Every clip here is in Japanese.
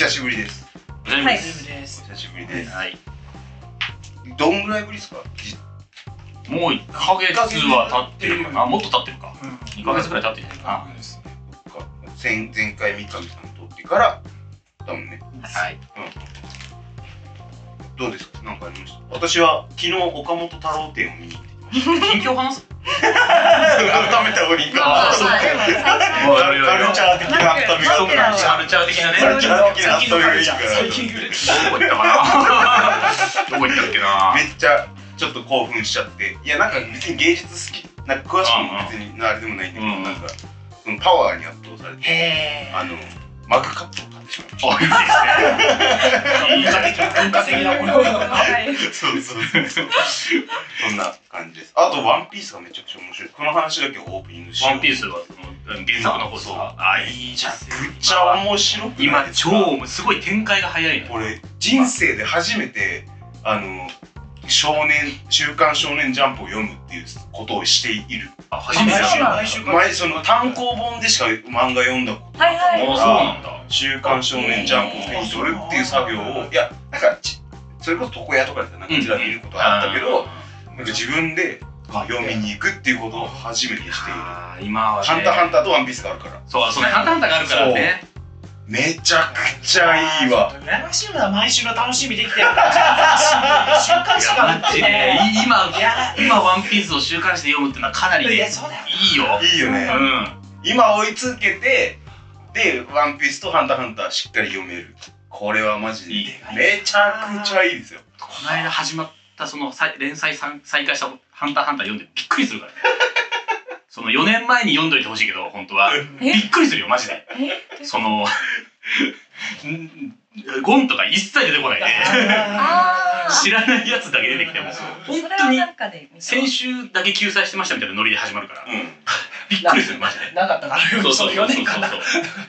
久しぶりです。はい。です。お久しぶりです。はい。どんぐらいぶりですか？じもう1ヶ月は経ってるかな。もっと経ってるか。2ヶ月ぐらい経ってるかな。そっか前前回三上さんと撮ってからだもんね。はい。どうですか？なんかありました？私は昨日岡本太郎展を見に行って 近況話す？温めた。方がいいか。うカルチャー的な温めカルチャー的なね。カルチャー的な温めが。いいから最近ぐらいどこ行ったかなどこ行ったっけなめっちゃちょっと興奮しちゃっていやなんか別に芸術好きなんか詳しくも別にあれでもないんだけど、うんなんかそのパワーに圧倒されてへあのマグカップあいいですねいいじゃん文化的なものたはそうそうそうそうそんな感じですあとワンピースがめちゃくちゃ面白いこの話だけオープニングしようワンピースは原作の方ですか。あいいじゃんめっちゃ面白くない今で超すごい展開が早い俺人生で初めてあの少年週刊少年ジャンプを読むっていうことをしている。あ初めてだ毎週あ毎その単行本でしか漫画読んだことはい。はいそうなんだ。週刊少年ジャンプを手に取るっていう作業を。いやなんかちそれこそ床屋とかでなんかちら見ることはあったけど、なんか自分で読みに行くっていうことを初めてしている。今はね。ハンターハンターとワンピースがあるから。そうそうね。ハンターハンターがあるからねめちゃくちゃいいわ。羨ましいわ毎週の楽しみできてるから。週刊誌があって今いや。今ワンピースを週刊誌で読むってのはかなりねいいいよ。いいよね、うん。今追いつけてでワンピースとハンターハンターしっかり読める。これはマジで。いい。めちゃくちゃいいですよ。この間始まったその再連載再開した「ハンターハンター」読んでびっくりするからね その4年前に読んどいてほしいけど本当は。びっくりするよマジで。え？そのんゴンとか一切出てこないで 知らないやつだけ出てきても。本それ当に先週だけ救済してましたみたいなノリで始まるから。うん。びっくりするマジで。なかったからそうそうそうそう。4年間。だ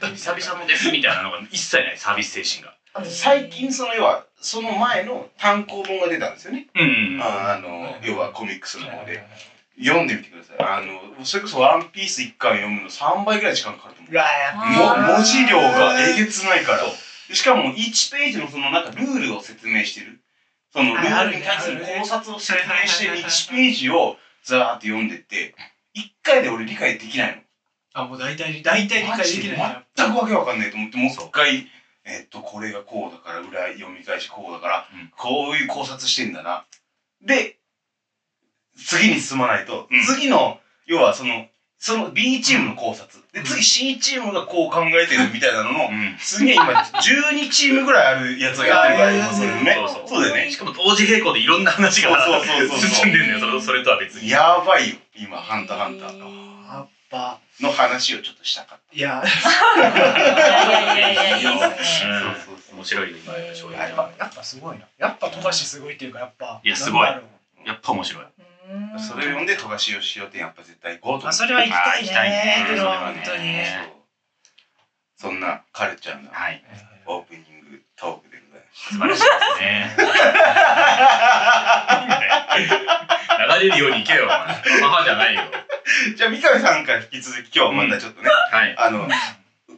久々のですみたいなのが一切ないサービス精神が。最近その要はその前の単行本が出たんですよね、うんうんああの要はコミックスの方で読んでみてください。あのそれこそ「ワンピース1巻読むの3倍ぐらい時間かかると思う。う文字量がえげつないから。でしかも1ページのそのなんかルールを説明してる。そのルールに対する考察を説明してる1ページをザーって読んでって1回で俺理解できないの。あもう大体大体理解できない。な全くわけわかんないと思ってもう一回えっとこれがこうだから裏読み返しこうだから、うん。こういう考察してんだな。で次に進まないと、うん。次の要はそのその B チームの考察。で次 C チームがこう考えてるみたいなののうん。すげえ今12チームぐらいあるやつがやってるからそね。そうそう。そうだよね。しかも同時並行でいろんな話がそうそうそうそう進んでんだよそれそれとは別に。やばいよ今「ハンターハンター。やっぱ」の話をちょっとしたかっいや。いやいやいやいや。いいですねた、うん。そうそうそう面白いよ今やっぱ少やっ年ぱやっぱすごいな。やっぱ富樫すごいっていうかやっぱ。いやすごい。なんだろう。やっぱ面白い。うんそれを読んで富樫義雄店やっぱ絶対行こうと思ってまあそれは行きたいねねそれは本当にね。そんなカルチャーなはいオープニングトークでございます。素晴らしいですね。流れるようにいけよお前。母じゃないよ。じゃあ三上さんから引き続き今日はまたちょっとね、はい。あの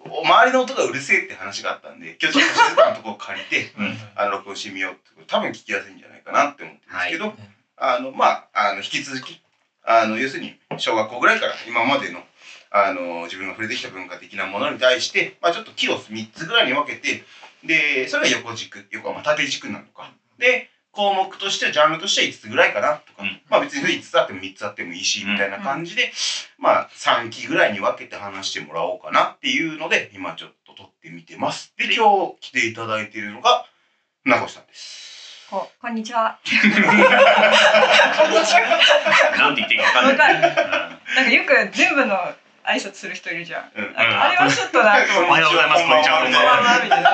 お周りの音がうるせえって話があったんで今日ちょっと静かなところを借りてうん。あの録音してみようって多分聞きやすいんじゃないかなって思ってるんですけど、あのまああの引き続きあの要するに小学校ぐらいから今までのあの自分が触れてきた文化的なものに対して、まあ、ちょっと木を3つぐらいに分けてでそれが横軸横はまあ縦軸なのか。で項目としてはジャンルとしては5つぐらいかなとか、うん。まあ別に5つあっても3つあってもいいしみたいな感じで、まあ3期ぐらいに分けて話してもらおうかなっていうので今ちょっと撮ってみてます。で今日来ていただいているのが名越さんですここんにちは。なんて言っていいか分かんない。わなんかよく全部の挨拶する人いるじゃん。うん。あれはちょっとなんかおはようございますこんにちは。こんばんはみたいな。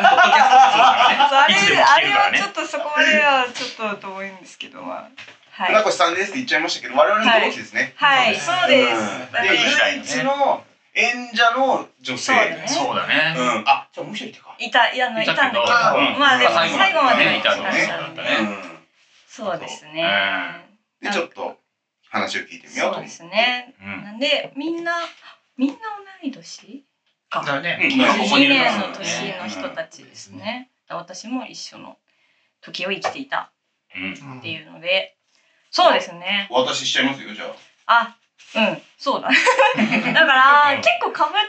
あれあれはちょっとそこまではちょっとと思うんですけどまあ。はい船越さんですって言っちゃいましたけど我々の同期ですね、はい。そうです。唯一の演者の女性。そうだね。そうだね。うん。あじゃあもう一人いたか。いたいやあのいたんだけど。まあでもまあ最後までね。いたのね。そうですね。でちょっと話を聞いてみようそうですね。うん。なんでみんなみんな同い年か。だね。うん。なんかここに2いる年の年の人たちですね。私も一緒の時を生きていたうんっていうので。そうですね。お渡ししちゃいますよじゃあ。あうん。そうだ だから結構かぶっ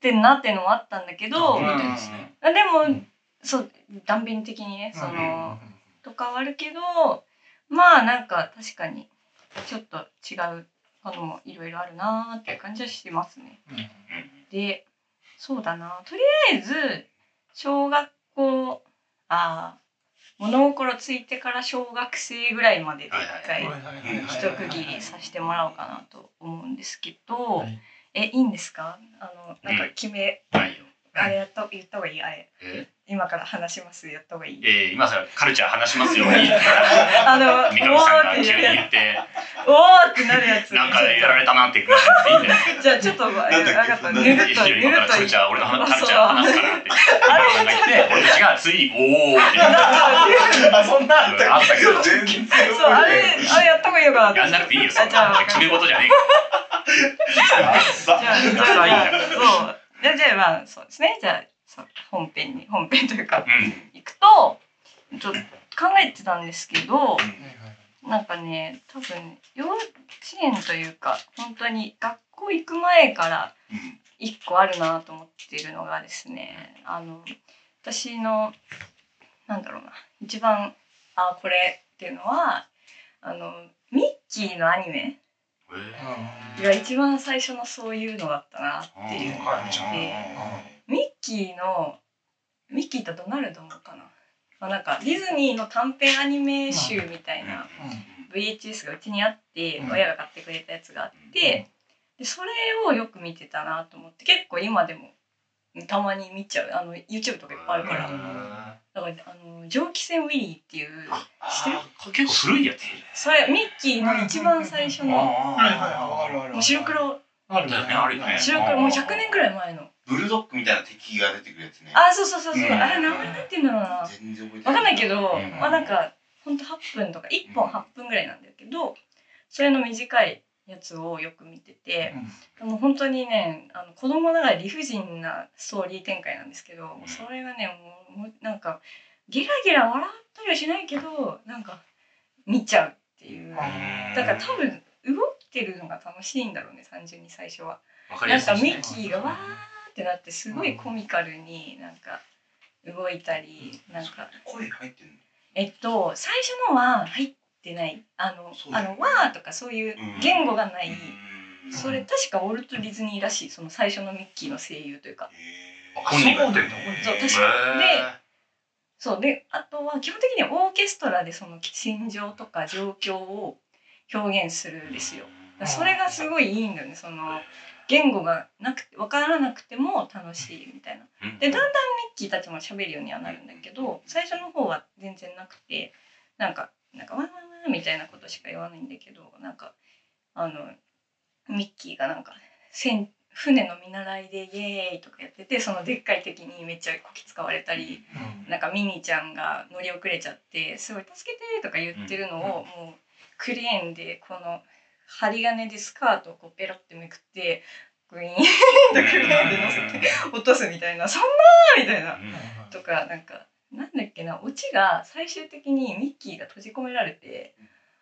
てんなっていうのもあったんだけどですね。でもそう断片的にねそのとかはあるけどまあなんか確かにちょっと違うものもいろいろあるなーっていう感じはしてますね。でそうだな。とりあえず小学校あー物心ついてから小学生ぐらいまでで一回一区切りさせてもらおうかなと思うんですけど、はい。えいいんですか？あのなんか決め、ないよあれやった言った方がいい？あれ。え？今から話します？やった方がいい？えー今さカルチャー話しますように あの三上さんが急にって言って。つおーってなるやつ。なんかやられたなっていいんだよ。じゃあちょっとわなんだっけ？かった。ぬるっとぬる今からっとカルチャー俺のあカルチャー話すからって。あれが言って俺たちがついおーって。言ってあ、そんなあったあったけど全然そうあれあれやった方がいいのかな？やんなくていいよそんあじゃあな決め事じゃねじゃあじゃあじゃあダサいんだから。そうじゃあじゃあまあそうですね。じゃあ本編に本編というか行くとちょっと考えてたんですけどなんかね多分幼稚園というか本当に学校行く前から一個あるなと思ってるのがですねあの私のなんだろうな一番あこれっていうのはあのミッキーのアニメが一番最初のそういうのだったなっていう。のがあってミッキーのミッキーとドナルドもかな、まあ、なんかディズニーの短編アニメ集みたいな VHS がうちにあってうん。親が買ってくれたやつがあってでそれをよく見てたなと思って結構今でもたまに見ちゃう。あの YouTube とかいっぱいあるからだからあの蒸気船ウィリーっていう知ってる？あ結構古いやつそれミッキーの一番最初のはいはいはい、あるある。もう白黒。あるだよね。あるよね。白黒もう100年くらい前の。ブルドッグみたいな敵が出てくるやつね。あそうそうそうそう。うん。あれ名前なんて言うんだろうな。全然覚えてわかんないけど、うん。まあなんかほんと8分とか1本8分ぐらいなんだけどそれの短いやつをよく見てて、もう本当にねあの子供ながら理不尽なストーリー展開なんですけど、もうそれがねもうもうなんかゲラゲラ笑ったりはしないけどなんか見ちゃうっていう。だから多分動いてるのが楽しいんだろうね単純に最初は。わかりなんかミッキーがわーってなってすごいコミカルになんか動いたりなんか。声入ってんの？えっと最初のは入ってない。あのあのわーとかそういう言語がない、それ確かウォルト・ディズニーらしい。その最初のミッキーの声優というか。本人がやってんのそう確か。でそうであとは基本的にはオーケストラでその心情とか状況を表現するんですよ。それがすごいいいんだよね。その言語がなくて分からなくても楽しいみたいな。うん。でだんだんミッキーたちも喋るようにはなるんだけど最初の方は全然なくてなんかなんかワンワンワンみたいなことしか言わないんだけどなんかあのミッキーがなんか船船の見習いでイエーイとかやっててそのでっかい敵にめっちゃこき使われたりなんかミニちゃんが乗り遅れちゃってすごい「助けて!」とか言ってるのをもうクレーンでこの針金でスカートをこうペロってめくってグイーンとクレーンで乗せて落とすみたいな「そんな!」みたいな。とかなんかなんだっけなオチが最終的にミッキーが閉じ込められて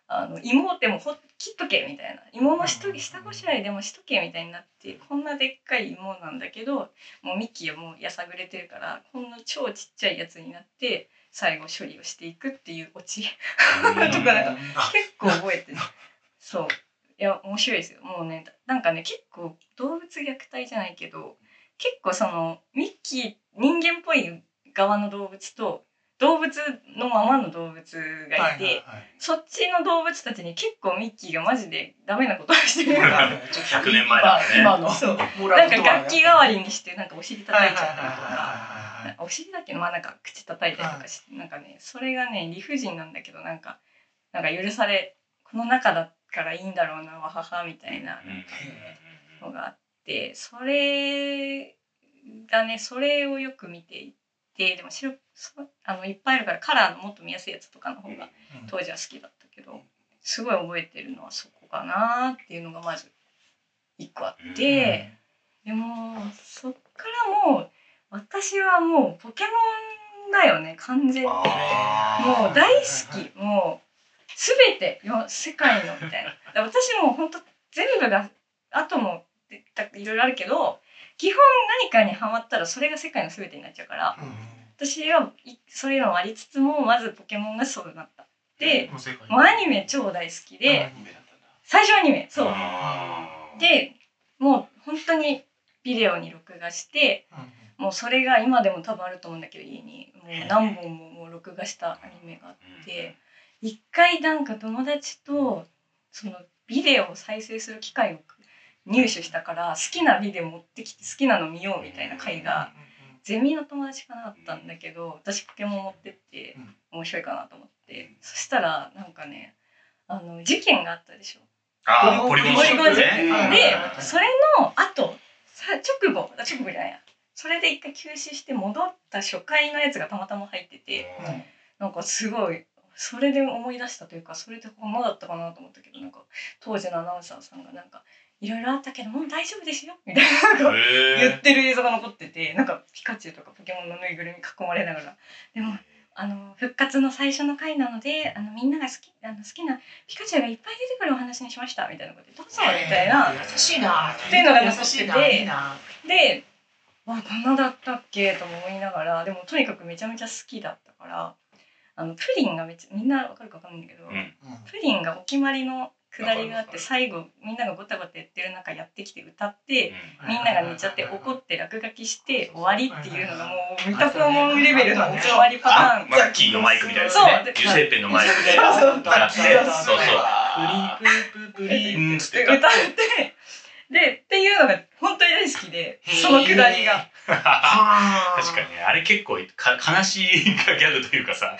あの妹もほ切っとけみたいな。芋のしと下ごしらえでもしとけみたいになってこんなでっかい芋なんだけどもうミッキーはもうやさぐれてるからこんな超ちっちゃいやつになって最後処理をしていくっていうオチ。とかなんか結構覚えてる。そう。いや面白いですよ。もうねなんかね結構動物虐待じゃないけど結構そのミッキー人間っぽい側の動物と動物のままの動物がいて、そっちの動物たちに結構ミッキーがマジでダメなことをしてるから100年前だね。今のそう。なんか楽器代わりにしてなんかお尻叩いちゃったりとか。はいはいお尻だけどまあなんか口叩いたりとかして、なんかねそれがね理不尽なんだけどなんかなんか許されこの中だからいいんだろうなわははみたいなのがあってそれがねそれをよく見ていてでも白そあのいっぱいあるからカラーのもっと見やすいやつとかの方が当時は好きだったけどすごい覚えてるのはそこかなっていうのがまず一個あって、でもそっからもう私はもうポケモンだよね完全に。もう大好き。もう全てよ世界のみたいな。私も本当全部があともいろいろあるけど基本何かにハマったらそれが世界の全てになっちゃうから私はいそういうのもありつつもまずポケモンがそうなった。でもうアニメ超大好きで最初アニメ。そう。でもう本当にビデオに録画してもうそれが今でも多分あると思うんだけど家に。もう何本ももう録画したアニメがあって一回なんか友達とそのビデオを再生する機会を入手したから好きなビデオ持ってきて好きなの見ようみたいな回がゼミの友達かなあったんだけど私ポケモン持ってって面白いかなと思って。そしたらなんかねあの事件があったでしょ。あーポリゴンショップね。うんでそれの後さ直後あ直後じゃないや。それで一回休止して戻った初回のやつがたまたま入っててなんかすごいそれで思い出したというかそれでこんなだったかなと思ったけどなんか当時のアナウンサーさんがなんかいろいろあったけどもう大丈夫ですよ。みたいな言ってる映像が残っててなんかピカチュウとかポケモンのぬいぐるみ囲まれながら。でもあの復活の最初の回なのであのみんなが好きあの好きなピカチュウがいっぱい出てくるお話にしましたみたいなことでどうぞみたいな。優しいな。っていうのが残ってて優しいな。いいな。でわこんなだったっけ？とも思いながら。でもとにかくめちゃめちゃ好きだったから。あのプリンがめっちゃみんなわかるかわかんないんだけど、うん。プリンがお決まりのくだりがあって最後みんながごたごた言ってる中やってきて歌って。うみんなが寝ちゃって怒って落書きして終わりっていうのがもう見たく思うレベルの終わりパターン。マッキーのマイクみたいなやつそう。ね油性ペンのマイクで。そう。そう歌って。そうそう。プリプリプリうーんって歌って。てでっていうのが本当に大好きでそのくだりが確かにねあれ結構か悲しいギャグというかさ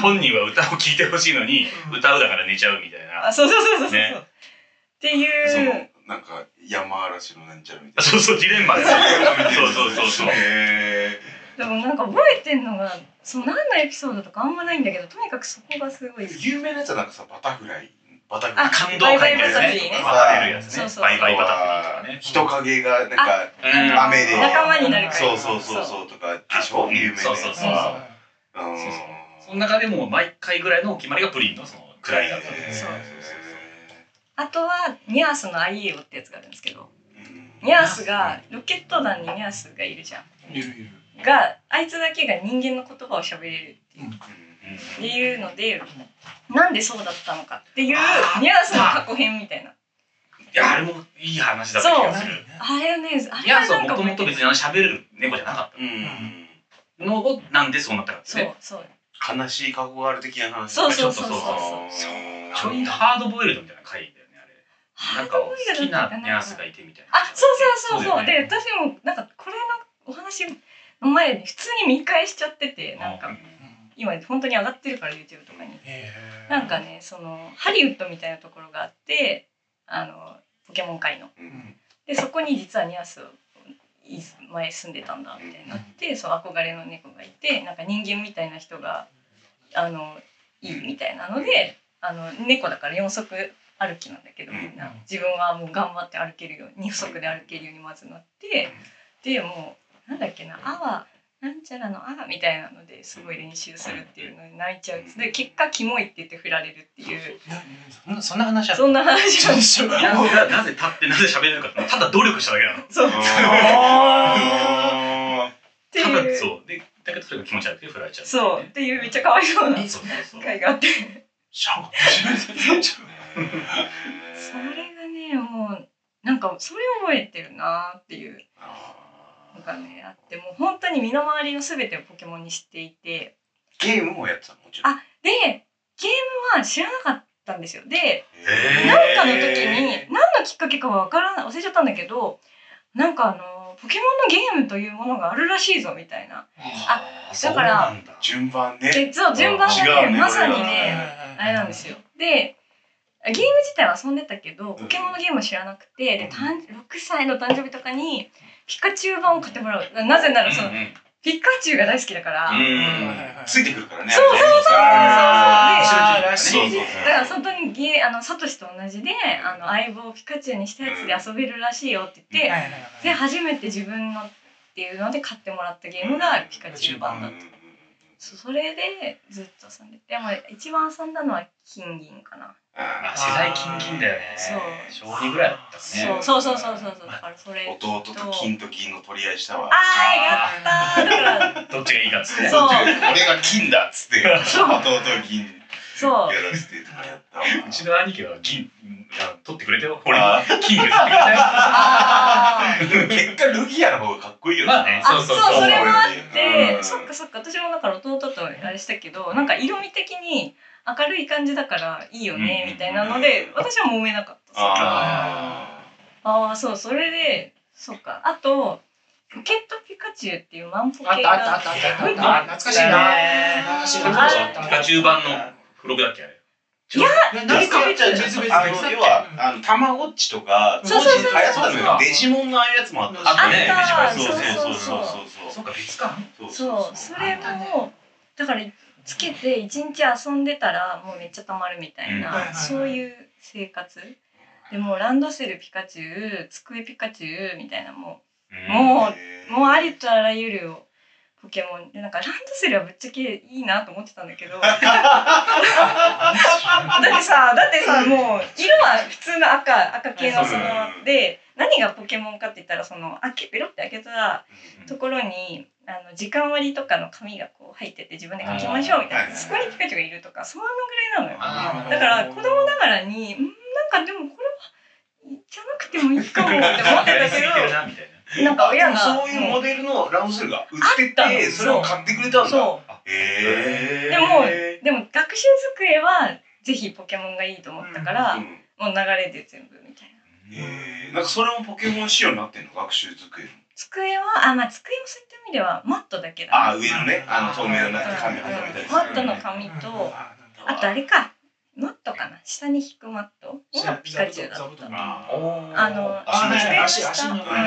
本人は歌を聴いてほしいのに歌うだから寝ちゃうみたいな。あそうそうそうそうそう、ね。っていう。そのなんか山嵐のなんちゃらみたいな。そうそうジレンマでそうそうそうそう。へでもなんか覚えてんのがその何のエピソードとかあんまないんだけどとにかくそこがすごい有名なやつはなんかさバタフライバタフライあ感動会みたいなバイバイバタフリーねね。分かれるやつね。そうそうそう。バイバイバタフリーとかね。人影がなんかうん雨で。仲間になるからそうそうそうそう。とかでしょうん有名なそうそうそうそう。そうその中でも毎回ぐらいのお決まりがプリンのそのくだりだったんですそうあとはニャースのアイエオってやつがあるんですけど。うんニャースがロケット団にニャースがいるじゃん。いるいる。があいつだけが人間の言葉を喋れるっていう。うんっていうのでなんでそうだったのかっていうニあーャースの過去編みたいな。いやあれもいい話だった気がする。あれねあいやそうれはなんかもともと別にあの喋れる猫じゃなかっうん。たのをなんでそうなったかってそうねそう。悲しい過去がある的な話。そうそうそうそう。そう。ちょいハードボイルドみたいな回だよねあれ。なんか好きなニャースがいてみたいな。あそうそうそうそう。で私もなんかこれのお話の前に普通に見返しちゃっててなんか今本当に上がってるから YouTube とかに。なんかねそのハリウッドみたいなところがあってあのポケモン界の。うん。でそこに実はニャースい前住んでたんだみたいになってそう憧れの猫がいてなんか人間みたいな人があのいいみたいなのであの猫だから四足歩きなんだけどみんな。自分はもう頑張って歩けるように二足で歩けるようにまずなってでもうなんだっけな「あ」はなんちゃらの「あ」みたいなのですごい練習するっていうのに泣いちゃう。で結果キモいって言って振られるっていう。そんなそんな話あそんな話なんですよ。なぜななぜ立ってなぜ喋れるかってただ努力しただけなのそう。あってただいうそう。でだけどそれが気持ち悪くて振られちゃうそう。っていうめっちゃかわいそうな回があって。それがねもうなんかそれ覚えてるなっていうのがねあってもう本当に身の回りの全てをポケモンに知っていて。ゲームもやってたの？もちろん。あでゲームは知らなかったんですよ。でへー。なんかの時に何のきっかけかは分からない忘れちゃったんだけどなんかあのポケモンのゲームというものがあるらしいぞみたいな。あだからそうなんだ。順番ね。でそう順番がねねまさにねあれなんですよ。でゲーム自体は遊んでたけどポケモンのゲームを知らなくてで誕6歳の誕生日とかにピカチュウ版を買ってもらう。なぜならそのうんうん。ピカチュウが大好きだから、うんついてくるからね。そうそうそうそう。そうそうだから本当にあのサトシと同じであの相棒をピカチュウにしたやつで遊べるらしいよって言って、で初めて自分のっていうので買ってもらったゲームがピカチュウ版だった。それでずっと遊んでて、まあ、一番遊んだのは金銀かな。あ世代金銀だよね。そう。小二ぐらいだったね。そうそうそうそうそうだからそれ弟と金と銀の取り合いしたわ。あーやったー。だから どっちがいいかっつって。そう。俺が金だっつって。そう。弟銀そう。やらせてとかやったわ。うちの兄貴は銀あ取ってくれてよ俺あ金結果ルギアの方がかっこいいよまあね。あそうそれもあっうてん。そっかそっか私もだから弟とあれしたけどなんか色味的に明るい感じだからいいよねうん。みたいなので私は揉めなかった。あああそうそれでそっか。あとポケットピカチュウっていうマンポケあったあったあったあったあった。あ懐かしいな。懐かしいな。そピカチュウ版の付録だっけあれいやー何か要はあのたまごっちとかそうそうそうデジモンのああいうやつもあったしね。あった。そうそうそうそう。そうそうそうか別かそう。そうそれもだからつけて一日遊んでたらもうめっちゃたまるみたいうん。な、そういう生活。でもうランドセルピカチュウ机ピカチュウみたいなもうもうもうありとあらゆるポケモン。でなんかランドセルはぶっちゃけいいなと思ってたんだけど。だってさだってさもう色は普通の赤赤系のそのうんで何がポケモンかって言ったらその開けペロって開けたところにあの時間割とかの紙がこう入ってて自分で書きましょうみたいな。そこにピカチュウがいるとかそのぐらいなのよ。だから子供ながらにんなんかでもこれはじゃなくてもいいかもって思ってたけど なんか親がそういうモデルのランドセルが売っててそれを買ってくれたんだ。そう。へえでもでも学習机はぜひポケモンがいいと思ったから、うんもう流れで全部みたいな。へえなんかそれもポケモン仕様になってんの？学習机の。机はあまあ机もそういった意味ではマットだけだあ上のね。あの透明のな紙挟めたりするマットの紙とあとあれかマットかな？下に引くマット？がピカチュウだったあのあ机の足足の下うん。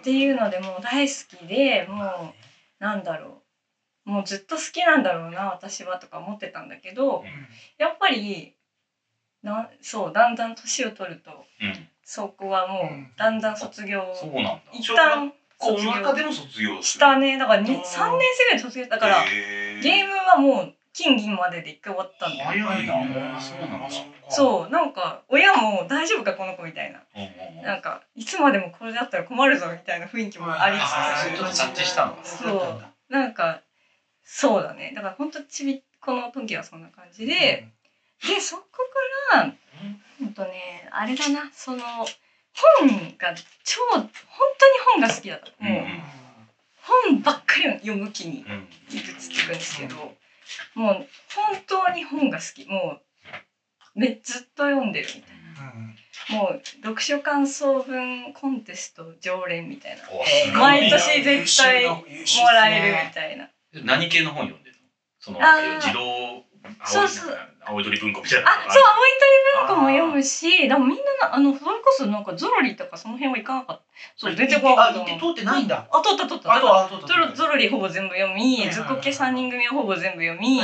っていうのでもう大好きでもうなんだろう。もうずっと好きなんだろうな私はとか思ってたんだけどやっぱりなそうだんだん年を取るとうん。そこはもうだんだん卒業そうなんだ。一旦こ卒業でも卒業したね。だからに3うん年生ぐらいで卒業。だからゲームはもう金銀までで一回終わったんだよ。早いなうんそうなんだ。そう。なんか親も大丈夫かこの子みたいな。なんかいつまでもこれだったら困るぞみたいな雰囲気もありつつ。ちょっと察知したのそう。なんかそうだね。だからほんとちびっこの時はそんな感じで、でそこからほんとねあれだな。その本が超本当に本が好きだった。もう、本ばっかり読む気にうん。移っていくんですけどもう本当に本が好き。もうめずっと読んでるみたいな。もう読書感想文コンテスト常連みたいな。毎年絶対もらえるみたいな。何系の本読んでるの？そのあー児童そうそう青い鳥文庫みたいなあそう青い鳥文庫も読むしでもみんななあのそれこそなんかゾロリとかその辺は行かなかった。そう出てこなかった通ってないんだ。あ通った通ったあとゾロゾロリほぼ全部読みはいはいはいズコケ3人組はほぼ全部読み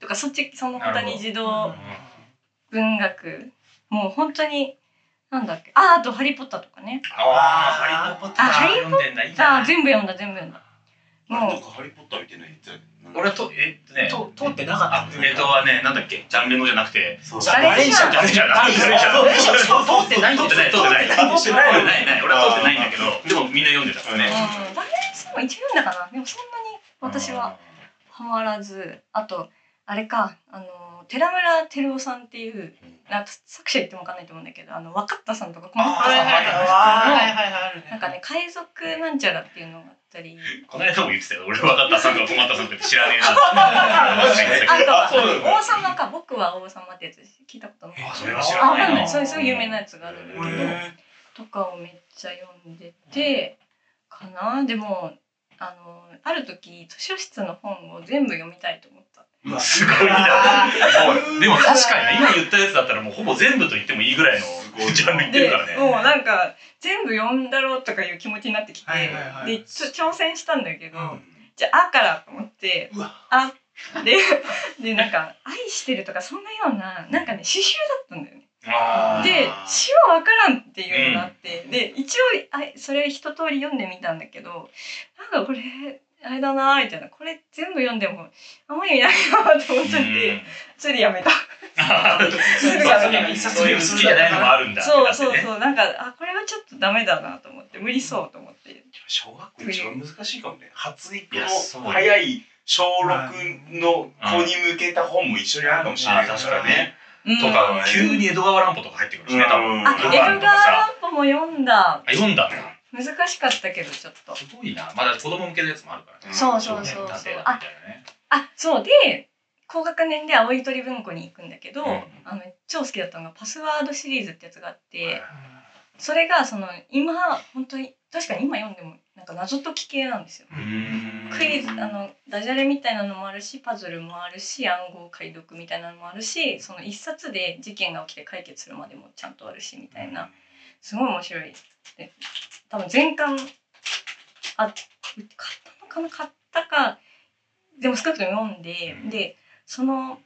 とかそっちその他に児童文学もう本当になんだっけ。ああと「ハリー・ポッター」とかね。ああハリー・ポッター全部読んだ全部読んだ。なんもう。かハリー・ポッター見てない俺はとえっとね通ってなかった。あえっとはねなんだっけ？ジャンルのじゃなくて。そう。バレンシャンバレンシャンだバレンシャンだ通ってない通ってない通ってない通ってない通ってない。ない俺は通ってないんだけど。でもみんな読んでた。からねうん。バレンシャンも一応読んだかな。でもそんなに私はハマらず。あとあれか。あの寺村照夫さんっていうなんか作者言ってもわかんないと思うんだけどあの若田さんとか困ったさんとかなんかね海賊なんちゃらっていうのがあったり。この間も言ってたよ。俺分かったさんとか困ったさんとか知らねえな あとは 王様か僕は王様ってやつ聞いたことないあそれは知あらないな。わかんない。そういう有名なやつがあるんだけど。へとかをめっちゃ読んでてかな。でもあのある時図書室の本を全部読みたいと思ったうわすごいな。でも確かにね今言ったやつだったらもうほぼ全部と言ってもいいぐらいのジャンルいってでるからね。もうなんか全部読んだろうとかいう気持ちになってきて、はいはいはい。で挑戦したんだけど、うん。じゃあ「あ」からと思ってうわ「あ」で でなんか「愛してる」とかそんなようななんかね刺繍だったんだよね。で詩は分からんっていうのがあって、で一応あそれ一通り読んでみたんだけどなんかこれあれだなみたいなこれ全部読んでもあんまり意味ないなと思っちゃって、それでやめた。そうぐやめたそういう好きじゃないのもあるんだそうそううそうなんかあこれはちょっとダメだなと思って無理そうと思って小学校一番難しいかもね発育の早い小6の子に向けた本も一緒にあるかもしれない確かにねうんとかね急に江戸川乱歩とか入ってくるしね多分江戸川乱歩も読んだあ読んだ難しかったけどちょっと。すごいな。まだ子供向けのやつもあるからね。そうそうそうそう。ね。あそう。で高学年で青い鳥文庫に行くんだけど、うん。あの超好きだったのがパスワードシリーズってやつがあって、それがその今本当に確かに今読んでもなんか謎解き系なんですよ。クイズあのダジャレみたいなのもあるしパズルもあるし暗号解読みたいなのもあるしその一冊で事件が起きて解決するまでもちゃんとあるしみたいな。すごい面白いで多分全巻あ買ったのかな？買ったかでも少なくとも読んで、うん。でその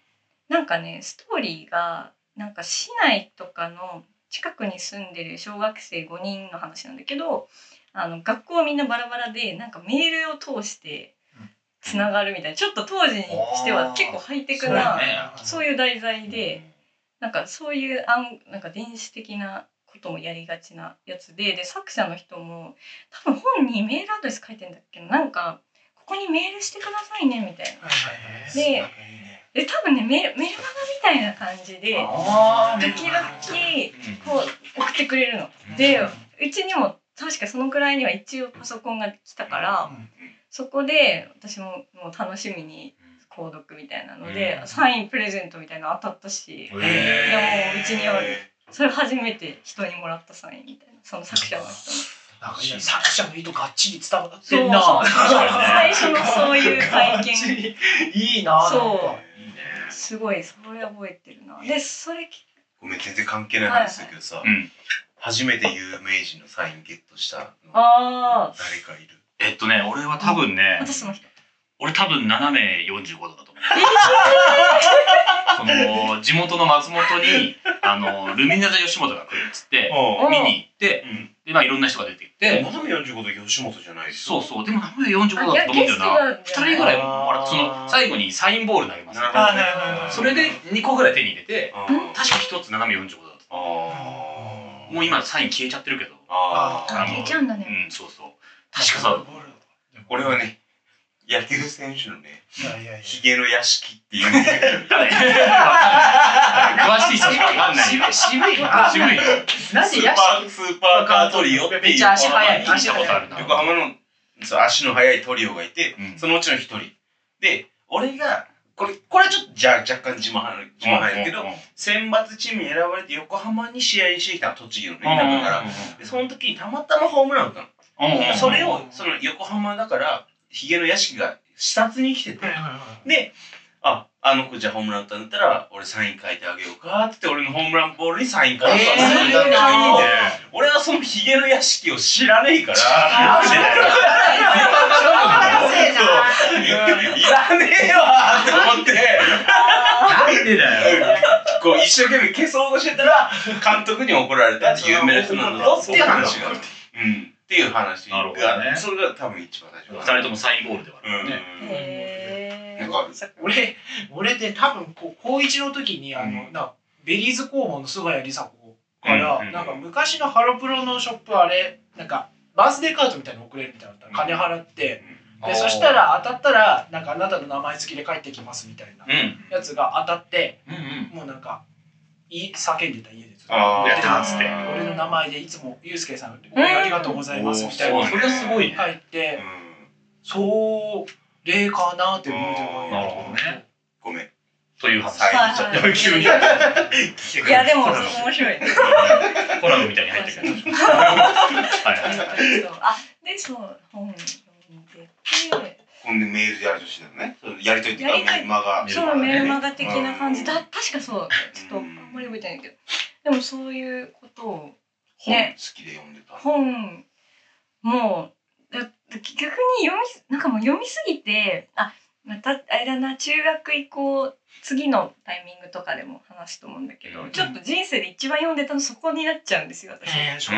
なんかねストーリーがなんか市内とかの近くに住んでる小学生5人の話なんだけどあの学校みんなバラバラでなんかメールを通してつながるみたいな。ちょっと当時にしては結構ハイテクなね。そういう題材でなんかそういう案なんか電子的なこともやりがちなやつでで作者の人も多分本にメールアドレス書いてんだっけどなんかここにメールしてくださいねみたいな。でで多分ねメールメールマガみたいな感じであ時々こう送ってくれるの。でうちにも確かそのくらいには一応パソコンが来たからそこで私ももう楽しみに購読みたいなので、うん。サインプレゼントみたいなの当たったし、へー。いやもううちにあるそれ初めて人にもらったサインみたいな。その作者の人の。なんかいや作者の意図がっちり伝わってんな。最初のそういう体験。いいな。なんか。そう。いいねすごいそれ覚えてるな。でそれごめん全然関係ない話だけどさ、うん初めて有名人のサインゲットしたのああ誰かいる？えっとね俺は多分ね私その人俺多分斜め45度だと思う。その地元の松本にあのルミネ座吉本が来るっつってうん。見に行ってうん。でまあいろんな人が出てきて。斜め45度吉本じゃないでしょ。そうそう。でも斜め45度だったと思うんだよな。あいやゲストなん。じゃない2人ぐらいもらその最後にサインボール投げますなるほど。ねそれで2個ぐらい手に入れてあー確か1つ斜め45度だった。あー。もう今サイン消えちゃってるけどあーあ消えちゃうんだうねんそうそう確かさ俺はね野球選手のねいやいやいや。ヒゲの屋敷っていう。ね詳しい人しかわかんないよ渋い渋い。な。渋い。よなんでヤスーパースーパーカートリオっていうめっちゃ足速い聞いたことあるな。横浜のそう足の速いトリオがいて、うん。そのうちの一人。で俺がこれこれはちょっとじゃ若干自慢入る自慢入るけど、うんうん選抜チームに選ばれて横浜に試合にしてきた栃木のね田舎から、でその時にたまたまホームラン打ったの、それをその横浜だからヒゲの屋敷が視察に来てて、でああの子じゃあホームラン打ったんだったら俺サイン書いてあげようかって言って俺のホームランボールにサイン書いてあげたんだけど、えー。いいね俺はそのヒゲの屋敷を知らねえから。いらねえわって思って。なんでだよ。こう一生懸命消そうとしてたら監督に怒られたって有名な人なんだよっていう話が。あるうんっていう話がね。それが多分一番最初二人ともサインボールではあるうんね。へえなんかある。俺俺で多分こう高一の時にあの、うん。なベリーズ工房の菅谷梨紗子から、うんうんなんか昔のハロプロのショップあれなんかバースデーカードみたいなの送れるみたいなの。あったら金払って、でそしたら当たったらなんかあなたの名前付きで帰ってきますみたいなうん。やつが当たってうんうん。もうなんかい叫んでた家でずっと。やったっつって。俺の名前でいつも「ゆうすけさん応援ありがとうございます」みたいな。それはすごいね入ってそう例かなって思ってなるほどね。ごめん。という話。はいやでも面白い。コラムみたいに入ってくるあでそう本読んでてほんでメールでやりとりしてたのねやりとりっていうかメールマガ。メそのメールマガ的な感じ。だうん。確かそう。ちょっとあんまり覚えてないけど。でもそういうことを本ね好きで読んでた。本もうだ逆に読みなんかもう読みすぎてあまたあれだな中学以降次のタイミングとかでも話すと思うんだけど、うん。ちょっと人生で一番読んでたのそこになっちゃうんですよ私。ち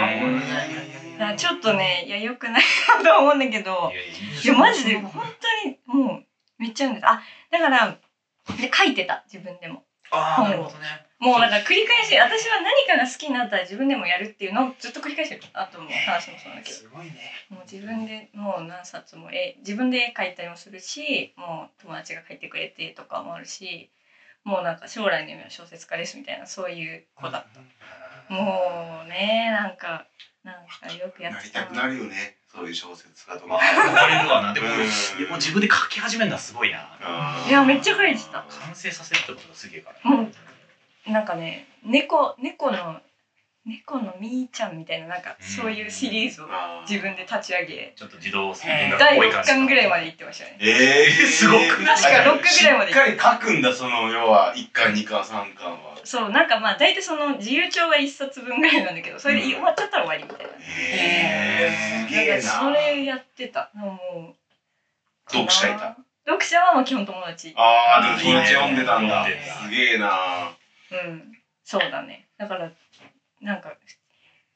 ょっとねいやよくないなとは思うんだけど。いやいやいやマジで本当にもうめっちゃ読んでた。あだからで書いてた自分でも。ああなるほどねもうだから繰り返し私は何かが好きになったら自分でもやるっていうのをずっと繰り返してる。あとも話もそうだけど。すごいね。もう自分でもう何冊も絵自分で絵描いたりもするしもう友達が描いてくれてとかもあるしもうなんか将来の夢は小説家ですみたいなそういう子だもうねなんかなんかよくやってたな。りたくなるよねそういう小説家と。まあか憧れるわなでももう自分で書き始めるのはすごいな。いやめっちゃ書いてた。完成させるってことがすげえから。もうなんかね猫猫の猫のみーちゃんみたいななんかそういうシリーズを自分で立ち上げちょっと自動えー第6っぽい感じ巻ぐらいまで行ってましたね。えー、すごく。確か6ぐらいまでしっかり書くんだその要は1巻2巻3巻は。そうなんかまあ大体その自由帳が1冊分ぐらいなんだけどそれで終わっちゃったら終わりみたいな、へえすげえな。んかそなれやってた。もう読者いた。読者はもう基本友達。ああでもそっち読んでたんだ。すげえなうん。そうだね。だからなんか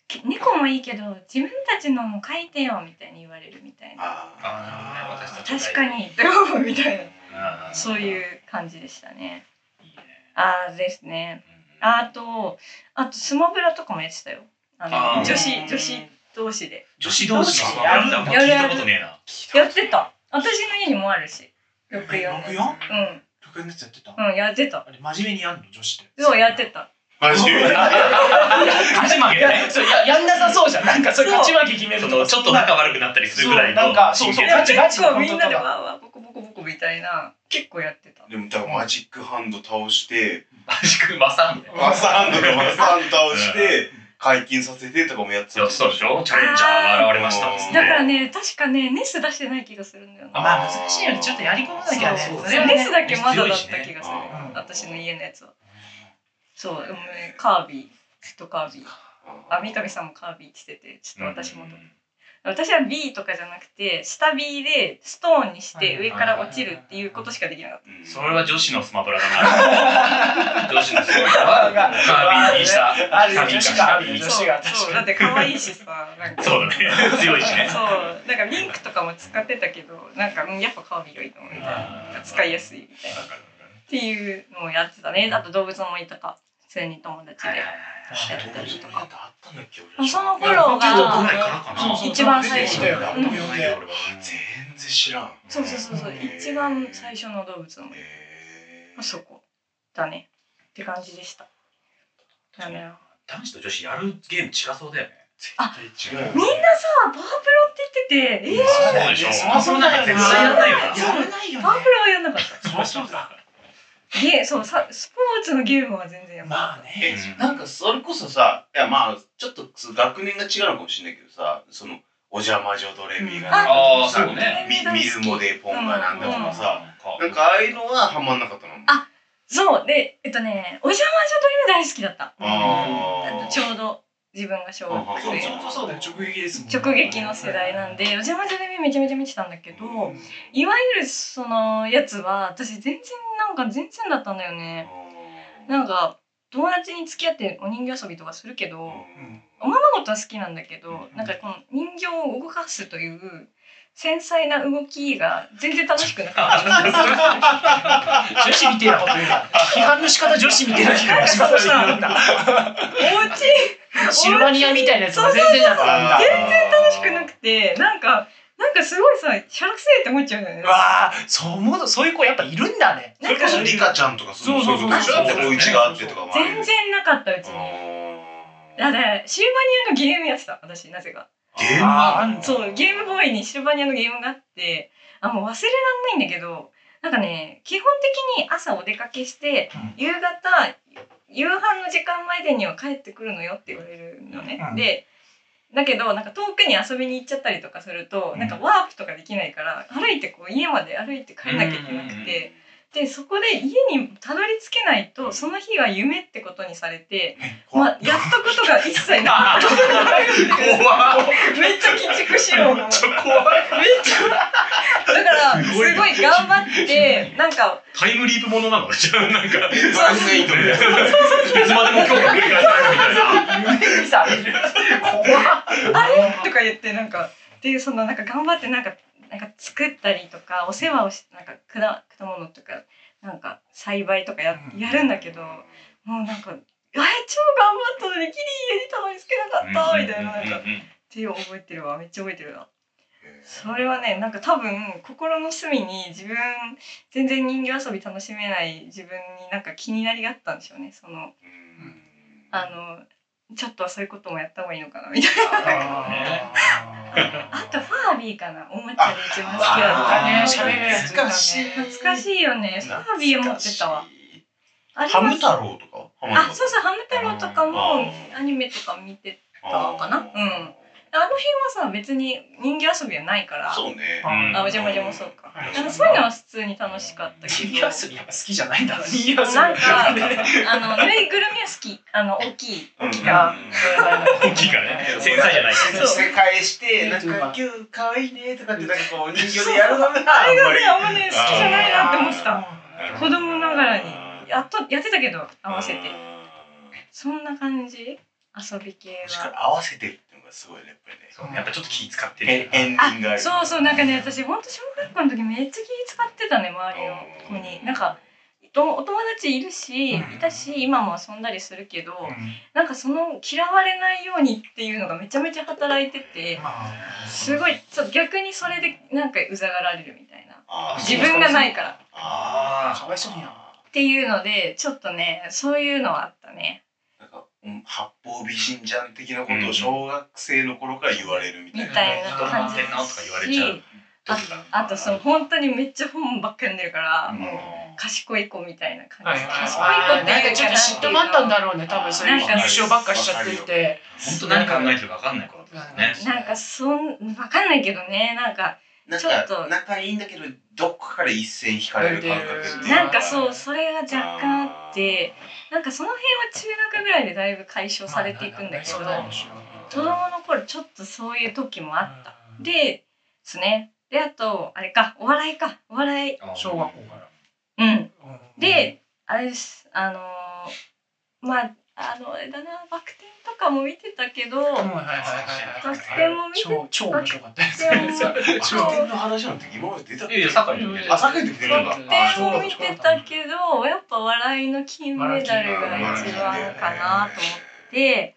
き猫もいいけど自分たちのも書いてよみたいに言われるみたいな。ああ確かに。って思うみたいなそういう感じでしたね。いいね。ああですね。うん。あとあとスマブラとかもやってたよ。あの女子女子同士で。女子同士やる聞いたことねえな。やってた。私の家にもあるし。64のやつ 64? うん得意なやつやってた。うんやってた。あれ真面目にやんの？女子って。そうやってた。マジで勝ち負けねそうややんなさそうじゃん。なんかそれ勝ち負け決めるとそのちょっと仲悪くなったりするぐらいの。そうなんかそうそう。ガチガチ構みんなでわーわーボコボコボコみたいな結構やってた。でも多分マジックハンド倒して。マジックマサン。でマスハンドがマスハンド倒して解禁させてとかもやってた。やってたでしょ？チャレンジャーが現れましたっつってだからね確かねネス出してない気がするんだよな。まあ難しいよね。ちょっとやり込まなきゃね。そうそれはね。ネスだけまだだった気がする、うん。私の家のやつは。そうでもねカービィずっとカービィ。あ三上さんもカービィってててちょっと私も、私は B とかじゃなくて下 B でストーンにして上から落ちるっていうことしかできなかった。うん。それは女子のスマブラだな。女子のスマブラ。はカービィにしたカービィか女子が。そうそうだって可愛いしさなんか。そうだね。強いしね。そうなんかリンクとかも使ってたけどなんかうんやっぱカービィがいいと思うみたいな。使いやすいみたいな。っていうのをやってたね。あと動物もいたか普通に友達でやったりとか。その頃が一番最初そうそうそうそう。一番最初の動物のあそこだね。って感じでした。だ。ね男子と女子やるゲーム違そうだよね。違うみんなさパワープロって言ってて。えー、そうでしょ。そうそうだよね絶対やんないよな。やらないよねパワープロはやんなかった。そうそうだゲそうさスポーツのゲームは全然やまあね。うんなんかそれこそさいやまあちょっと学年が違うのかもしれないけどさそのお邪魔女ドレミがなんああかそうねみ見るもでポンがなんだとかさうんなんかああいうのはハマんなかったの？あそう。でえっとねお邪魔女ドレミ大好きだった。あー。あとちょうど自分が小学そう生直撃ですもん直撃の世代なんでお邪魔女ドレミめちゃめちゃ見てたんだけどいわゆるそのやつは私全然なんか全然だったんだよね。なんか友達に付き合ってお人形遊びとかするけどおままごとは好きなんだけどなんかこの人形を動かすという繊細な動きが全然楽しくなかった女子みてえなこと言うな批判の仕方女子みてえな気がしましたなんだおうちシルバニアみたいなやつが全然だった。んだ全然楽しくなくてなんかなんかすごいさしゃらくせえって思っちゃうよね。うわあそう思うとそういう子やっぱいるんだね。それこそリカちゃんとかその？そうそうそう。そういうがあってとかもある全然なかったうちに。だからシルバニアのゲームやってた私なぜかゲームあーそうゲームボーイにシルバニアのゲームがあってあもう忘れらんないんだけどなんかね基本的に朝お出かけして、うん。夕方夕飯の時間までには帰ってくるのよって言われるのね、うん。でだけどなんか遠くに遊びに行っちゃったりとかすると、うん。なんかワープとかできないから歩いてこう家まで歩いて帰んなきゃいけなくて、でそこで家にたどり着けないとその日が夢ってことにされて、まあ、やったことが一切なかっ。ためっちゃ鬼畜しようめっちゃだからすごい頑張ってなんかタイムリープものなの？じゃあなんかドライスエイトみたいな。までも今日が繰り返されるみたいな。怖っ。あれ？とか言ってなんかっていうそのなんか頑張ってなんかなんか作ったりとかお世話をしなんか果果物とかなんか栽培とかややるんだけどもうなんか「あれ超頑張ったのにギリ家にたどり着けなかった」みたいななんかっていう覚えてるわ。めっちゃ覚えてるわ。それはねなんか多分心の隅に自分全然人形遊び楽しめない自分になんか気になりがあったんでしょうね。そのあのちょっとそういうこともやった方がいいのかなみたいな。あとファービーかなおもちゃで一番好きだったね懐かしい。懐かしいよね。ファービー持ってたわ。あれハムは太郎とか？あ、そうそう、ハム太郎とかもあアニメとか見てたたかな。うん。あの辺はさ、別に人形遊びはないから。そうね。うんあ、おじゃまじゃもそうか。はいあのそういうのは普通に楽しかったけ人ど。形遊びやっぱ好きじゃないんだな人形遊びなんか、あの、ぬいぐるみは好き。あの、大きい。うん大きな。大きいからね繊細じゃないそう世界して、なんか今日可愛いねとかってなんかこう人形でやるのがあれがね、あんまりね、好きじゃないなって思ってた。子供ながらに。やっと、やってたけど、合わせて。そんな感じ？遊び系しかは。も合わせてすごいねやっぱりね。そうね。やっぱちょっと気使ってるエンディングがああるそうそうなんかね私ほんと小学校の時めっちゃ気使ってたね周りの子に。なんかとお友達いるしうん。いたし今も遊んだりするけどなんかその嫌われないようにっていうのがめちゃめちゃ働いててすごいそう逆にそれでなんかうざがられるみたいな。自分がないから。あーかわいそうにな。っていうのでちょっとねそういうのはあったね八方美人じゃん的なことを小学生の頃から言われるみたいな、みたいな感じ人のとか言われちゃうしああとその本当にめっちゃ本ばっか読んでるから、うん。もう賢い子みたいな感じ、はいはい賢い子ってなんかいうかちょっと嫉妬もあったんだろうね多分そういうなんか優勝ばっかしちゃっていて。本当何考えてるか分かんない頃ですね。なんかそんわかんないけどね。なんかなんか仲いいんだけどどっかから一線引かれる感覚ってなんかそうそれが若干あってなんかその辺は中学ぐらいでだいぶ解消されていくんだけど子供の頃ちょっとそういう時もあった。でですね。であとあれかお笑いか。お笑い。小学校から。うん。であれです。あのーまああのあれだなバク転とかも見てたけど、はいはいはいはいバク転も見て超超面白かったですバク転もバク転の話なんて今まで出たっけ？いやいや酒井あ酒井で出てるんだバク転も見てたけどやっぱ笑いの金メダルが一番かなと思って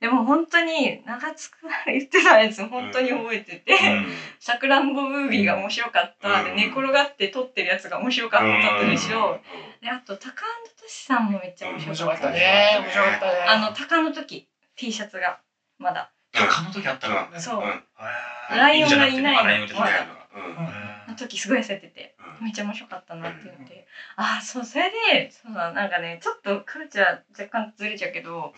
でも本当に長津くんが言ってたやつ本当に覚えてて「さくらんぼムービーが面白かった」でうん。寝転がって撮ってるやつが面白かったでしょであと高安としさんもめっちゃ面面白かっ白かったたね面白かったね。あの鷹の時。T シャツがまだ。鷹の時あったかそう。うん。ライオンがいないの。ライ時すごい痩せててめっちゃ面白かったなって言ってああそうそれでそうだなんかねちょっとカルチャー若干ずれちゃうけど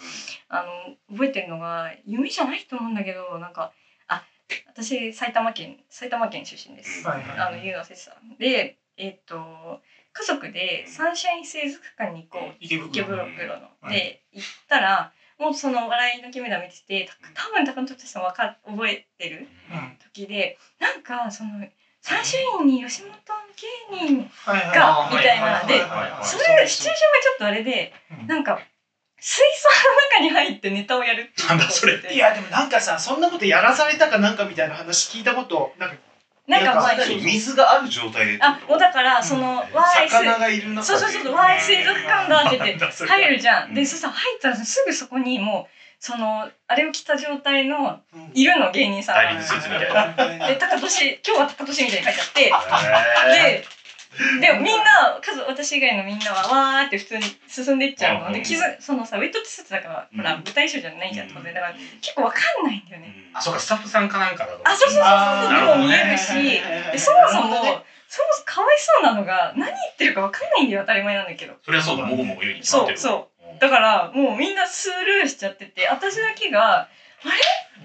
あの覚えてるのが夢じゃないと思うんだけどなんかあ私埼玉県埼玉県出身です。はいはいあの優のせさ。んでえっ、と家族でサンシャイン水族館に行こう。池池袋袋の。はいで行ったらもうその笑いの金メダル見ててた多分高野さんわか覚えてるうん。時でなんかそのサンシャインに吉本芸人がみたいな。でそれシチュエーションがちょっとあれでうん。なんか水槽の中に入ってネタをやるってなんだそれ。いやでもなんかさそんなことやらされたかなんかみたいな話聞いたことなんかなんかまあ水がある状態であもうだからうん。そのわーい水。魚がいる中で。そうそうそうわーい水族館だって言って入るじゃん。うん。でそしたら入ったらすぐそこにもうそのあれを着た状態のうん。いるの芸人さん。がダイビングスーツみたいな。で高年今日は高年みたいに書いてあって。ででみんな数私以外のみんなはわーって普通に進んでいっちゃうの。で気づそのさウェットティスーツだからほらうん。舞台衣装じゃないじゃん当然だから。結構わかんないんだよね。あそうかスタッフさんかなんかだとあそうそうそうそう。でも見えるしでそもそもそもそもかわいそうなのが何言ってるかわかんないんだよ当たり前なんだけど。それはそうだ。もごもご言うに決まってる。そうそうだからもうみんなスルーしちゃってて私だけが「あれ?」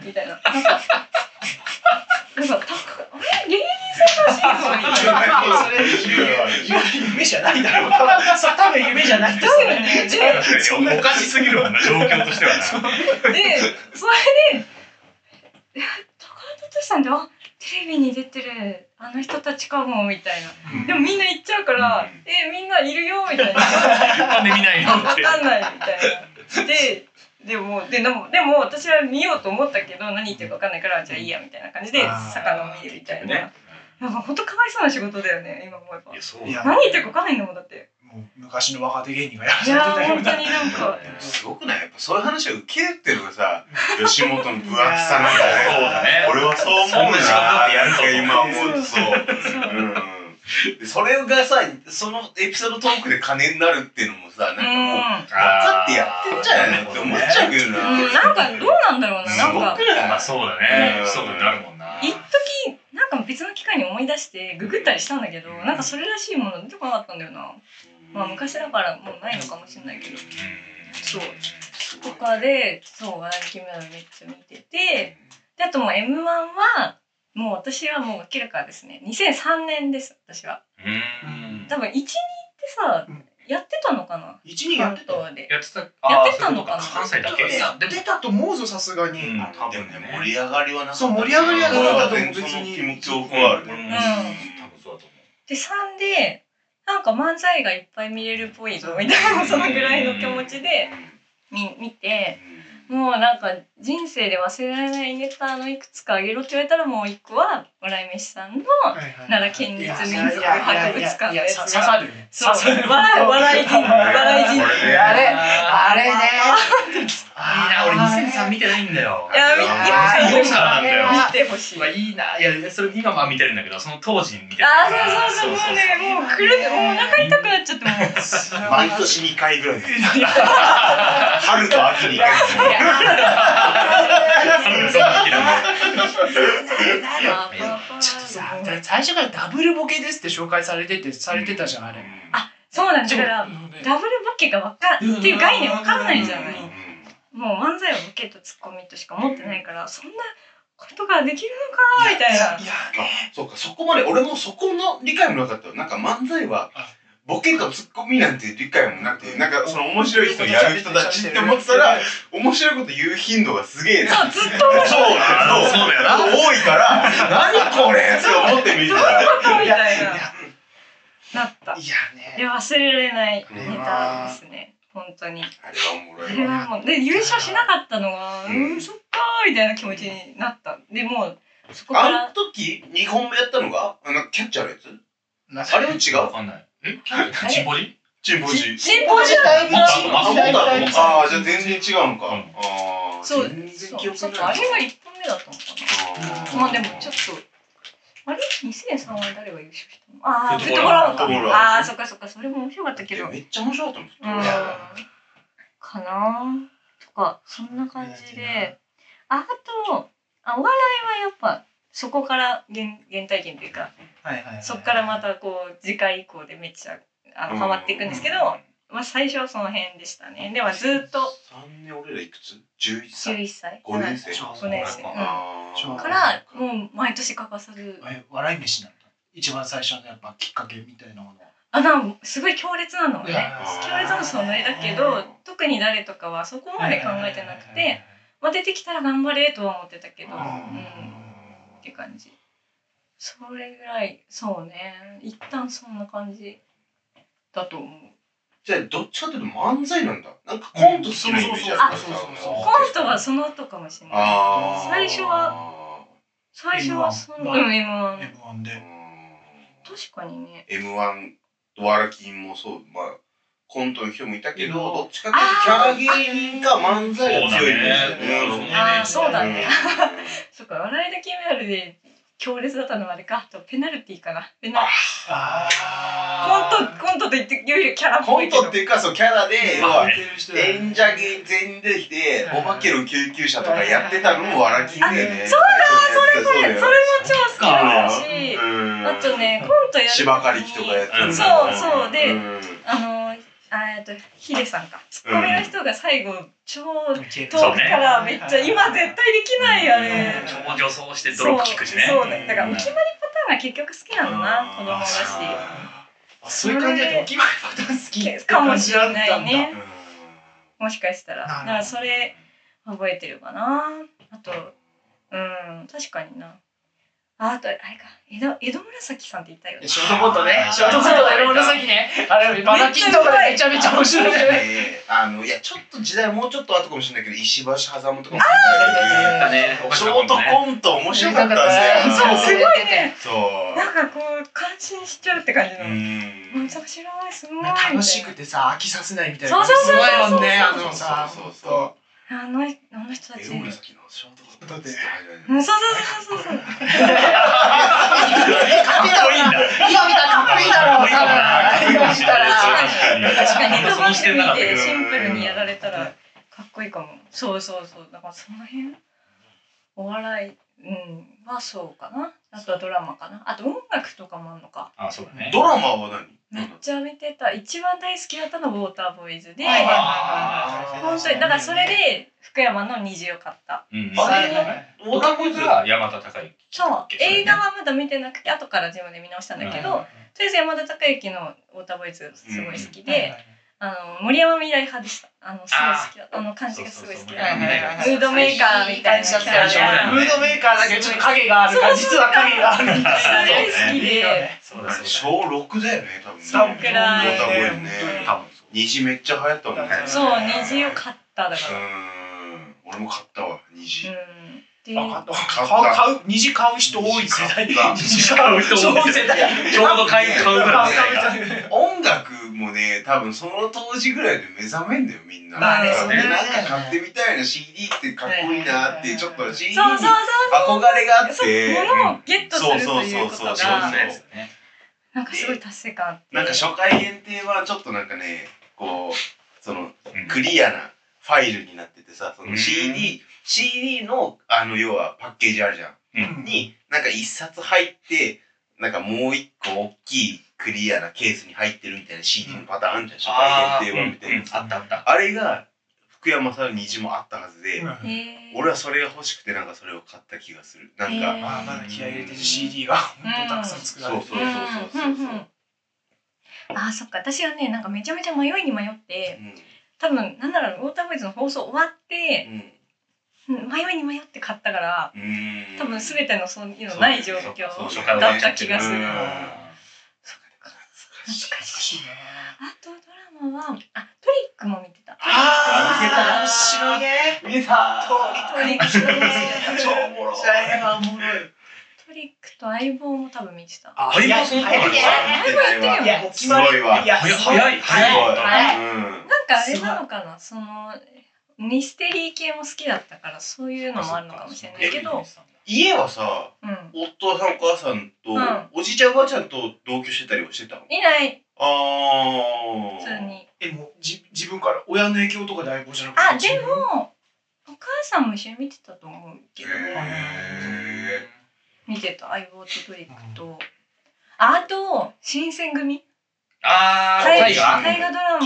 みたいななんかなんかたあれ？芸人さんらしいぞみた夢じゃないだろう。多分それ多分夢じゃないですだよね。で、おかしすぎるもんな状況としてはなで、それで、え高畑敏さんって、あ、テレビに出てるあの人たちかもみたいな。でもみんな行っちゃうから、え、みんないるよみたいな。なんで見ないの？わってかんないみたいな。で、でもででもでも私は見ようと思ったけど何言ってるかわかんないからじゃあいいやみたいな感じで魚を見るみたいな。ねなんか本当かわいそうな仕事だよね今思えば何言ってるかわかんないんだもんだって。昔の若手芸人がやらせてたような。ー本当になんか。すごくない？やっぱそういう話が受けるっていうのがさ 吉本の分厚さなんだね。そうだね俺はそう思うなやると今思うとそう。そううん。でそれがさそのエピソードトークで金になるっていうのもさなんかもう分かってやってんじゃないのって思っちゃうけどな、うん、なんかどうなんだろうななんか。すごくない？まあそうだね。そうになるもんな。一時なんか別の機会に思い出してググったりしたんだけどなんかそれらしいもの出てこなかったんだよなまあ昔だからもうないのかもしれないけど。そう。とかでそう笑い金メダルめっちゃ見てて。であともう m 1はもう私はもう明らかですね。2003年です私は。うん。多分12ってさうん。やってたのかな？一人やってたで。やってた。やってたのかな？関西だけ。やってたと思うぞさすがに、うん。あ多でも分ね。ね盛り上がりはなかった。そう盛り上がりはなかった全然その気も記憶はあるね。うん。うん。多分そうだと思で3でなんか漫才がいっぱい見れるっぽいぞみたいなそのぐらいの気持ちで見見てもうなんか人生で忘れられないネタのいくつかあげろって言われたらもう一個は笑い飯さんの奈良県立民族博物館。のやつが刺さるそう。笑い笑い人。笑い人。あれあれね。ういいな俺2003見てないんだよ。いや見てほしい。見てほしい。まあいいな。いやそれ今は見てるんだけどその当時に見てあーそうそうそうもう。ねもうくるもうお腹痛くなっちゃってもう。毎年2回ぐらい。春と秋に1回初からダブルボケですって紹介されててされてたじゃんあれ。そうなんだ。からダブルボケがわかっていう概念わかんないじゃない。うん。もう漫才はボケとツッコミとしか思ってないからそんなことができるのかみたいな。いやあそうかそこまで俺もそこの理解もなかったよ。なんか漫才はボケとツッコミなんて理解もなくてなんかその面白い人やる人たちって思ってたら面白いこと言う頻度がすげえなそうずっとそうあそうだよな多いから何これって思って見てた。らみたいな。なった。いやでね。忘れられないネタですね。本当に。あれはおもろいわはもうで優勝しなかったのが、ううんん、そっかーみたいな気持ちになった。でもうそこかあのら時2本目やったのがあのキャッチャーのやつ？ああれも違う？わかんないえ？チンポジ？チンポジ。進歩じゃないもっと後あ、ああ、じゃあ全然違うのか。うん。ああ、そう。全然記憶ない。あれが一本目だったのかな。まあでもちょっとあれ？2003は誰が優勝したの？ああフットボールフットボーか。ああーそっかそっかそれも面白かったけど。めっちゃ面白かったもん。うん。かなとかそんな感じで。ああとあお笑いはやっぱそこから原原体験というかはいはいはい。そこからまたこう次回以降でめっちゃあのハマっていくんですけど、まあ、最初はその辺でしたね。ではずっと三年俺らいくつ ?11 歳。11歳。5年生。5年生、うん、からもう毎年欠かさず。え笑い飯なんだ一番最初のやっぱきっかけみたいなものは？あなんかすごい強烈なのはね強烈な存在だけど特に誰とかはそこまで考えてなくて、まあ、出てきたら頑張れとは思ってたけど、うん、って感じそれぐらい。そうね。一旦そんな感じだと思う。じゃあどっちかというと漫才なんだ。なんかコント好きなイメージあるそうそうそうそう。コントはその後かもしれない。あー。最初は最初はその M1 うん M1 M1 で。確かにね。M1 とわらきんもそう。まあ、コントの人もいたけど、うん。どっちかというとキャラ芸人か漫才が強いイメージだよね。あーそうだね。うん そっか笑いだ金メダルで強烈だったのはあれか。あとペナルティーかな。ペナルあコントコントと言ってよりキャラっぽコンいけど。トっていうか、そう、キャラで、演者芸全員出てきて、はい。お化けの救急車とかやってたのもわらきね。あそうだ、それそれも超好きだし。うん。あとねコントやる芝刈り機とかやってうんそうそうで、うん。あのああえっとヒデさんか。ツッコミの人が最後超遠くからめっちゃ今絶対できないあれ。超女装してドロップキックしね。そうね。だからお決まりパターンが結局好きなのな子供だし。あそういう感じだとお決まりパターン好きってかもしれ感じだったんだ。ないねうん。もしかしたら。だからそれ覚えてるかな。あとうん確かになああとあれか。江戸江戸紫さんって言ったよね。ショートコントねショートコントの色紫ね。あれバナキンとかでめちゃめちゃ面白い。ねえーあのいやちょっと時代もうちょっと後かもしれないけど石橋狭間とかもだねショー。トコント面白かったんですよ。そうすごいね。そう。なんかこう感心しちゃうって感じの。うめん。ちゃくちゃ白いすごい。楽しくてさ飽きさせないみたいなそうそうそうそうすごいもんねあのさそうそうそうそう。あのあの人たち。江戸紫のショートそうそうそうそうそう。かっこいいんだ今見たらかっこいいだろう多分今見たら確かに。ネット番してシンプルに。やられたらかっこいいかもそうそうそうだからその辺お笑いうんはそうかなあとはドラマかなあと音楽とかもあるのかあそうだねドラマは何めっちゃ見てた。一番大好きだったのはウォーターボーイズで。本当にだからそれで福山の虹を買った。うん。あはいはいはいドラマが山田孝之。そう。映画はまだ見てなくて後から自分で見直したんだけど、とりあえず山田孝之のウォーターボーイズすごい好きで、あの森山未来派でした。あのすごい好きだった。あの感じがすごい好きだムードメーカーみたいなキャラ最初ぐらいムードメーカーだけどちょっと影がある。から実は影がある。んだすごい好きで。小六だよね多分。そんくらい。多分そう。虹めっちゃ流行ったもんねそう虹を買っただうから。ん。俺も買ったわ虹。うん。であ買う買う虹買う人多い世代。虹買う人多い世代。ちょうど買い買うぐらい。音楽もね多分その当時ぐらいで目覚めんだよみんな。まあねなんか買ってみたいな CD ってかっこいいなってちょっと CD にそうそうそう憧れがあっそうて物をゲットするということそうそうそうそう。がなんかすごい達成感なんか初回限定はちょっとなんかねこうそのうん。クリアなファイルになっててさそのうん。CD CD のあの要はパッケージあるじゃん。うん。になんか一冊入ってなんかもう一個大きいクリアなケースに入ってるみたいな CD のパターンあるじゃん、あ初回限定版みたいな、あったあった。あれが福山さんの虹もあったはずで、俺はそれが欲しくてなんかそれを買った気がする。なんか、まあまだ気合い入れてる CD が本当たくさん作られてる。そうそうそうそうそう。あーそっか。私はねなんかめちゃめちゃ迷いに迷ってうん。多分なんならウォーターボーイズの放送終わってうんうん迷いに迷って買ったから多分全てのそういうのない状況だった気がするうん懐かしいねあとドラマはあトリックも見てたあー見てた面白いね見てたトリック超おもろいおもろいトリックと相棒も多分見てたあ相棒その相棒やってるよすごいわ早いすごい早い早いなんかあれなのかなそのミステリー系も好きだったからそういうのもあるのかもしれないけど。家はさうん。夫さんお母さんと、うん。おじいちゃんおばあちゃんと同居してたりはしてたの？いない。あ普通に。えもうじ自分から親の影響とかで相棒じゃなくてあでもお母さんも一緒に見てたと思うけど。へ見てた相棒とトリックと。ああと新選組。あー大大河。大河ドラマの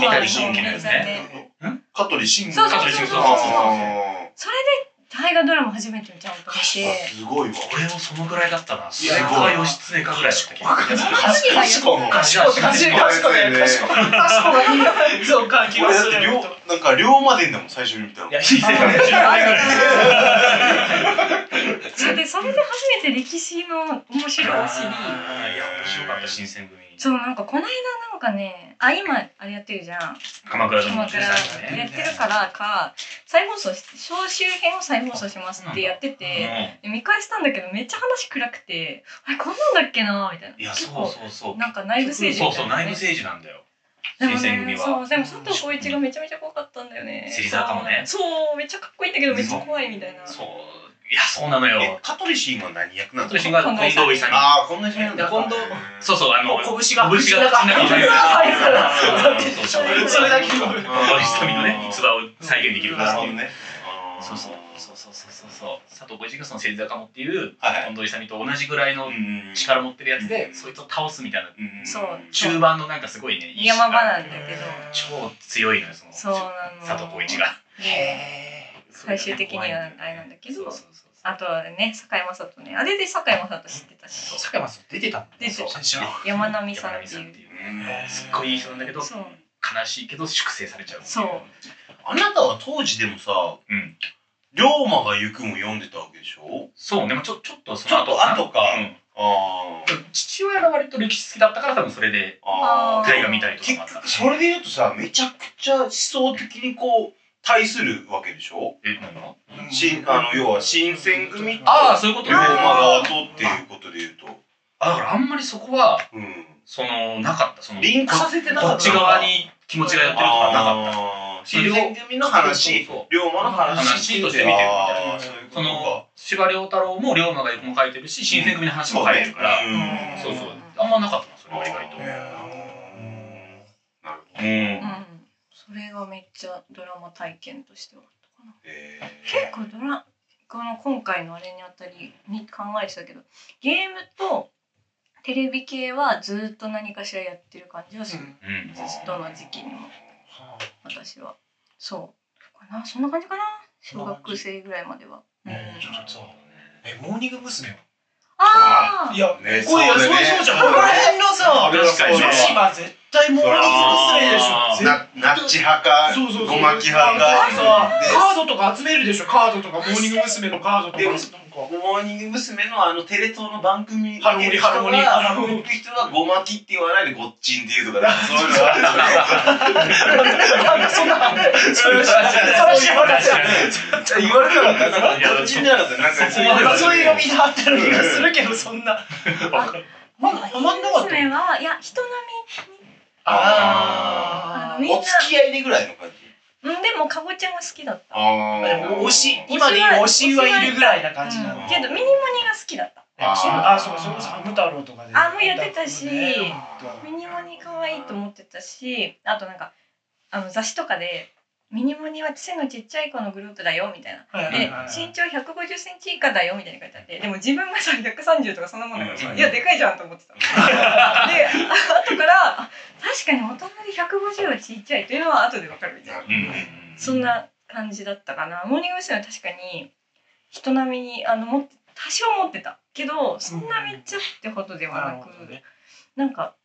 香取慎吾。のやつでね香取慎吾そうそうそうそう。そうそうあそれで大河ドラマ初めてちゃんと見ーてすごいわ。俺もそのぐらいだったな。そいやれか義経かぐらい。だった気がする確かに確かに賢い。賢い。賢い。賢い。賢い。そうか気がする俺だって龍なんか龍馬伝だもん最初に見たのい。やい。い。世界それでそれで初めて歴史の面白を知りあーい。や面白かった新選組そうなんかこの間なんかねあ今あれやってるじゃん。鎌倉殿の13鎌倉やね。ってるからか再放送し総集編を再放送しますってやっててで見返したんだけどめっちゃ話暗くてあれこんなんだっけなみたいな。いやそうそうそう。なんか内部政治そうそう内部政治なんだよ。新選組は。そうでも佐藤浩市がめちゃめちゃ怖かったんだよね。芹沢かもね。そうめっちゃかっこいいんだけどめっちゃ怖いみたいな。そういやそうなのえよ香取慎吾は何役なの香取慎吾は近藤勇ああこんな人なんだ。で今度そうそうあの拳が拳が口の中にそうそう。そうそれだけの近藤勇のね。逸話を再現できるから。なるほどね。そうそうそうそうそうそうそう。佐藤浩市がその芹坂もっていうはい近藤勇と同じぐらいのうん力持ってるやつで、うんそいつを倒すみたいな。うんそう。中盤のなんかすごいねいい山場なんだけど。超強いのよその佐藤浩市が。へ最終的にはあれなんだけどあとはね堺雅人ね。あれで堺雅人知ってたーし坂山さん出てた。の出てた。最初。山並さんっていう。うん。すっごいいい人なんだけど悲しいけど粛清されちゃうそう。あなたは当時でもさうん。龍馬が行くも読んでたわけでしょ？そう。ねまあちょちょっとそちょっと後かうん。あー。父親が割と歴史好きだったから多分それであー。大河見たりとかもあった結局それで言うとさめちゃくちゃ思想的にこう対するわけでしょ？え何が新あの要は新選組とああそういうこと龍馬側とっていうことで言うと。あだからあんまりそこはうん。そのなかった。そのリンクさせてなかったこっち側に気持ちがやってるとかなかった。新選組の話。そうそう龍馬の話話として見てるみたいな。その司馬遼太郎も龍馬がも書いてるし新選組の話も書いてるから、うん。そうそう。あんまなかったなそれは意外と。なるほど。うん、うんそれがめっちゃドラマ体験としてはあったかな。へ結構ドラこの今回のあれにあたりに考えてたけどゲームとテレビ系はずっと何かしらやってる感じはする、うん。どの時期にも。私は。そうかな。そんな感じかな。小学生ぐらいまでは、うん。えモーニング娘。ああいやねこれいやそだね。そううそう。じゃんここら辺のさ女子は絶対モーニング娘。でしょ。なっち派かそうそうそう。ごまき派か。カードとか集めるでしょ。カードとかモーニング娘。のカードとか。モーニング娘。のあのテレ東の番組ハロモニハロモニハロモ人はごまきって言わないでごっちんっていうとかそういうのがある そんなそれ知らなかった言われなかったごっちんじゃなかったなんかそういうみんなあったような気がするけどそんなまだハマんなかった娘はいや人並あみんな。お付き合いでぐらいの感じ？みうんでもかぼちゃが好きだった。あでも推し今で言う推しはいるぐらいな感じなの。うん。けどミニモニが好きだった。あそうあそうそれこそハム太郎とかで。あもうやってたしねミニモニ可愛いと思ってたしあとなんかあの雑誌とかでミニモニは背のちっちゃい子のグループだよみたいな。で身長150センチ以下だよみたいに書いてあってでも自分がさ130とかそんなもんだからさうん。いやでかいじゃんと思ってた。で後からあ確かに大人で150はちっちゃいというのは後でわかるみたいな。うん。そんな感じだったかな。モーニング娘。は確かに人並みにあのも多少持ってたけどそんなめっちゃってほどではなく、ね。なんか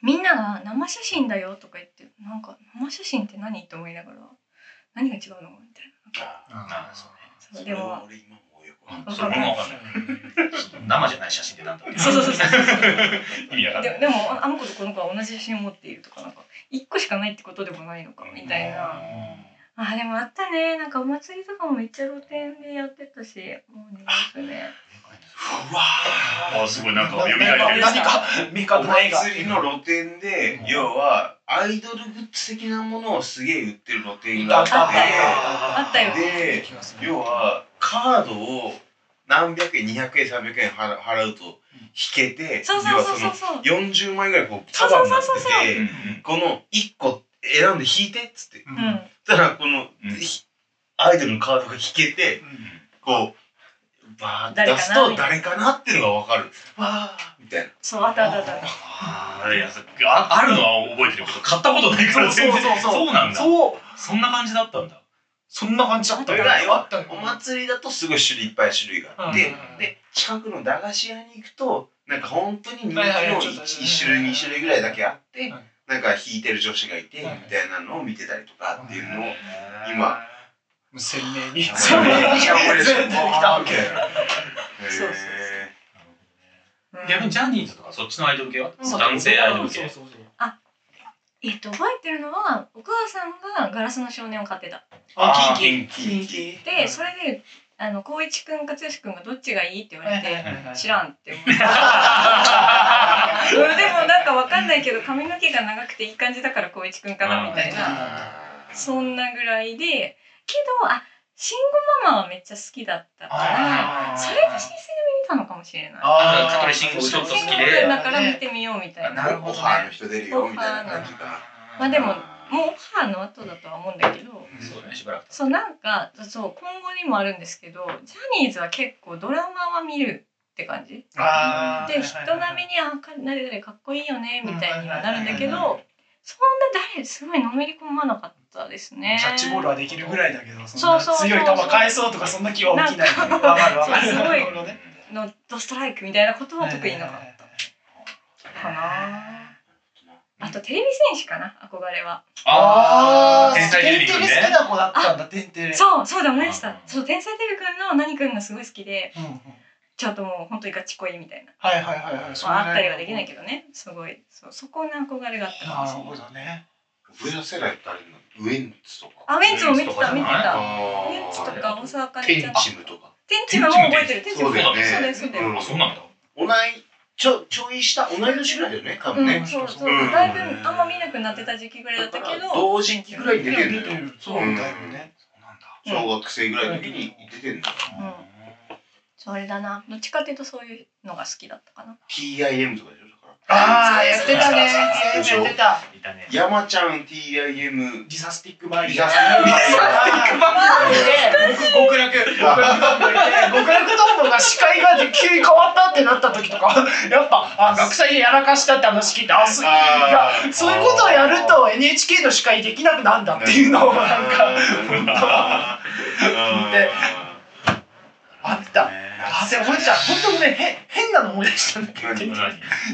みんなが生写真だよとか言ってなんか生写真って何？って思いながら何が違うの？みたいあそうねなそうでも俺今もうよくうんそれもわかんない。生じゃない写真ってなんだそうそうそうそう意味わかんない。ででもああの子とこの子は同じ写真を持っているとかなんか一個しかないってことでもないのかみたいなあでもあったね。なんかお祭りとかもめっちゃ露店でやってたしもうね。娘うわあすごいなんか読み替えてる。何か明確おな映画祭りの露店で要はアイドルグッズ的なものをすげえ売ってる露店があって。あったあったよ。で要はカードを何百円200円300円払払うと引けてそうそうそうそう。そう要はその40枚ぐらいこう束になってそうそうそう。そうてうん。この1個選んで引いてっつって。ううんそしたらこの、うん。ひアイドルのカードが引けてこうバーって出すと誰かなっていうのが分かる。わー。みたいな。そうあったあったあった。ああーいやそああるのは覚えてるけど買ったことないから全然そうそう。そうそうなんだ。そう。そんな感じだったんだ。そんな感じだったそれが要はお祭りだとすごい種類いっぱい種類があって、うんで近くの駄菓子屋に行くとなんか本当に人気のはいはいはい。1, ちょっと種類2種類ぐらいだけあって、はいなんか弾いてる女子がいて、はい。みたいなのを見てたりとかっていうのを、今。鮮明に。鮮明に鮮明に出てきたみたいな。そうそう。へうん逆にジャニーズとかそっちのアイドル系は？そう男性アイドル系。そうそうそうえっと覚えてるのはお母さんがガラスの少年を買ってた。あキンキキンキキンキでそれであの光一くんか剛くんがどっちがいいって言われて知んらんって思って。う んでもなんかわかんないけど髪の毛が長くていい感じだから光一くんかなみたいな。ー。そんなぐらいでけどあ慎吾ママはめっちゃ好きだったからそれで新鮮に見たのかもしれない。あー。香取慎吾ちょっと好きで。だから見てみようみたいな。なるほどオファーの人出るよみたいな感じか。まあでももうオファーの後だとは思うんだけどそうだねしばらくそうなんかそう今後にもあるんですけどジャニーズは結構ドラマは見るって感じ？あーで人並みに「あか誰々かっこいいよね」みたいにはなるんだけどそんな誰すごいのめり込まなかったですね。キャッチボールはできるぐらいだけどそんな強い球返そうとかそんな気は起きない。わかるわかる。すごいのドストライクみたいなことは特になかったかなあとテレビ戦士かな？憧れは。ああ天才テンテテレビくんね。レ好きな子だったんだテンテレそうそうだ思い出しあたそう天才テレビくんの何くんがすごい好きでうんうん。ちょっともう本当にガチ恋みたいな。はいはいはいはい。まああったりはできないけどね。すごい。そうそこに憧れがあったかもなるほしれない。どね上の世代って誰なのウエンツとか。あウェンツも見てた見てた。あウェンツとか大沢あかりテンちゃんチムとか。天地はもう覚えてる。天地はそうだよね。そうですそうですうんあそうなんだ。同いちょちょい下同い年ぐらいだよね多分ね。うん、そう。そう、う。んだいぶあんま見なくなってた時期ぐらいだったけど。同時期ぐらいに出てんのよそうだよね。小学生ぐらいの時に出てんだ。ようん。それだな。どっちかっていうとそういうのが好きだったかな。TIM とかでしょああやってたね。やってた。いたね。山ちゃん TIM ディサスティックマリー。ディサスティックマリーで極楽極楽トンボいて極楽トンボが視界が急に変わったってなった時とかやっぱあ学祭でやらかしたって話聞いてあそういそういうことをやると NHK の司会できなくなんだっていうのをなんかであったあでも思い出した。本当ねへ変なの思い出したんだけど。何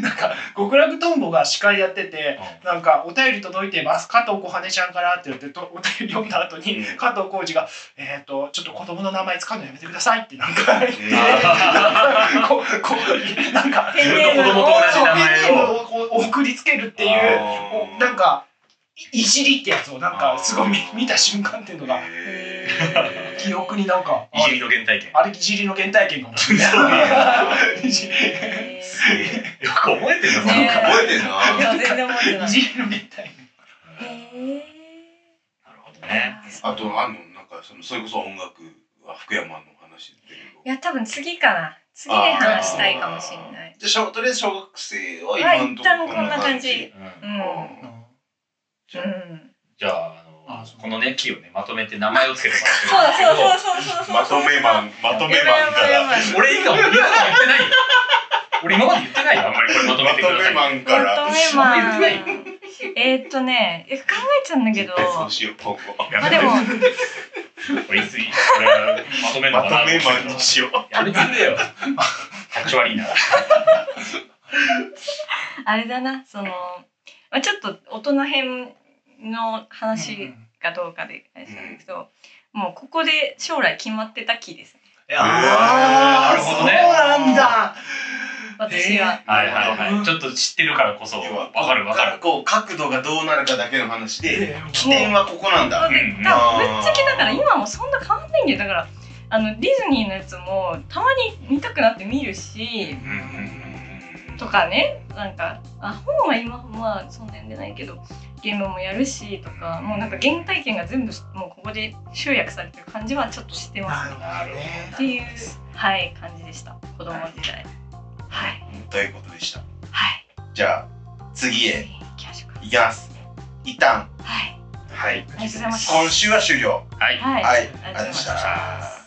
なんか極楽とんぼが司会やっててなんかお便り届いてます。加藤小羽ちゃんからって言ってとお便り読んだ後にうん。加藤浩次がえっ、とちょっと子供の名前使うのやめてくださいってなんか。言ってえなんかここなんか子供と同じ名前を。送りつけるっていう。おなんかいいじりってやつをなんかすごい見見た瞬間っていうのが記憶になんかいじりの原体験。あれいじりの原体験かもしれない。いじり。へー。よく覚えてるのね覚えてんな。全然覚えてない。いじりの原体験。へなるほどね。ーあとあんのなんかそのそれこそ音楽は福山の話でいや多分次かな。次で話したいかもしれない。じゃあ小とりあえず小学生ははい今のとこ一旦こんな感じ。うん。うんじゃあうん。じゃああのこのね木をねまとめて名前をつけてもそうだらってるんですそうそうそうそうそう。まとめマンまとめマンから。俺以外俺今まで言ってないよ。俺今まで言ってないよ。あんまりこれまとめまてくださいとめマンからまとめマン言ってないえーっとねえ考えちゃうんだけど。そうしよう今後やめてまあでも。俺いつい俺はまとめまとめマンにしよう。やめてくれよ。タッチ悪いな。あれだなその、まあ、ちょっと大人編の話がどうかであれなんですけど、もうここで将来決まってた木ですね。あーなるほどね。そうなんだ。私は、はいはいはい。ちょっと知ってるからこそわかるわかる。こう角度がどうなるかだけの話でえー起点はここなんだ。うん。だぶっちゃけだから今もそんな変わんないんだよ。だからあのディズニーのやつもたまに見たくなって見るしうんうんとかねなんかあ本は今まあそんな読んでないけどゲームもやるしとかもうなんか原体験が全部もうここで集約されてる感じはちょっとしてます。ねなるほどね。っていうはい感じでした。子供時代。はい。とい。うことでした？はい。じゃあ次へ。いきます。一旦。はい。はい。ありがとうございました今週は終了。はい。はい、はいありがとうございました